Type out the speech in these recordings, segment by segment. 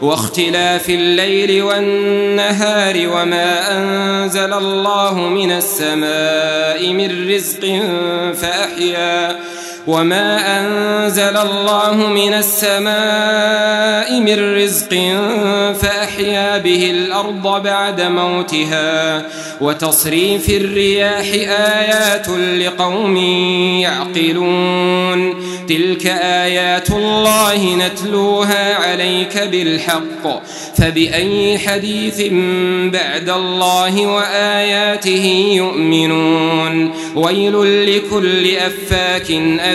واختلاف الليل والنهار وما أنزل الله من السماء من رزق فأحيا وما أنزل الله من السماء من رزق فأحيا به الأرض بعد موتها وتصريف الرياح آيات لقوم يعقلون تلك آيات الله نتلوها عليك بالحق فبأي حديث بعد الله وآياته يؤمنون ويل لكل أفاك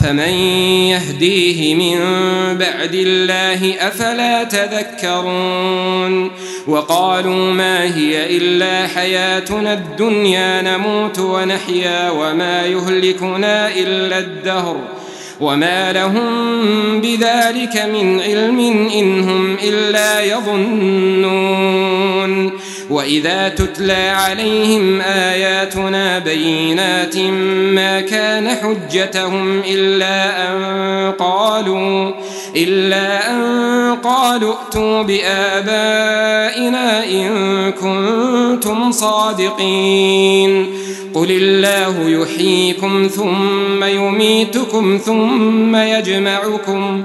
فمن يهديه من بعد الله أفلا تذكرون وقالوا ما هي إلا حياتنا الدنيا نموت ونحيا وما يهلكنا إلا الدهر وما لهم بذلك من علم إن هم إلا يظنون وإذا تتلى عليهم آياتنا بينات ما كان حجتهم إلا أن قالوا إلا أن قالوا ائتوا بآبائنا إن كنتم صادقين. قل الله يحييكم ثم يميتكم ثم يجمعكم.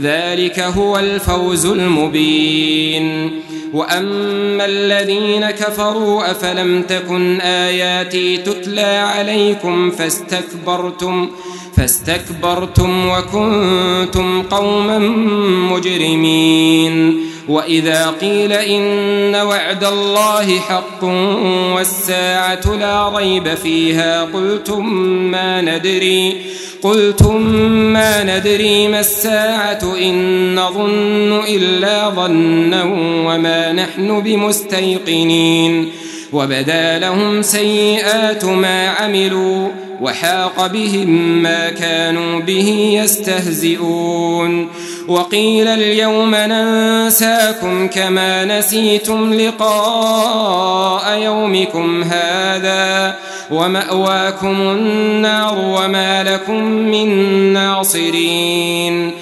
ذلك هو الفوز المبين. وأما الذين كفروا أفلم تكن آياتي تتلى عليكم فاستكبرتم فاستكبرتم وكنتم قوما مجرمين. وإذا قيل إن وعد الله حق والساعة لا ريب فيها قلتم ما ندري. قلتم ما ندري ما الساعة إن نظن إلا ظنا وما نحن بمستيقنين وبدا لهم سيئات ما عملوا وحاق بهم ما كانوا به يستهزئون. وقيل اليوم ننساكم كما نسيتم لقاء يومكم هذا. ومأواكم النار وما لكم من ناصرين.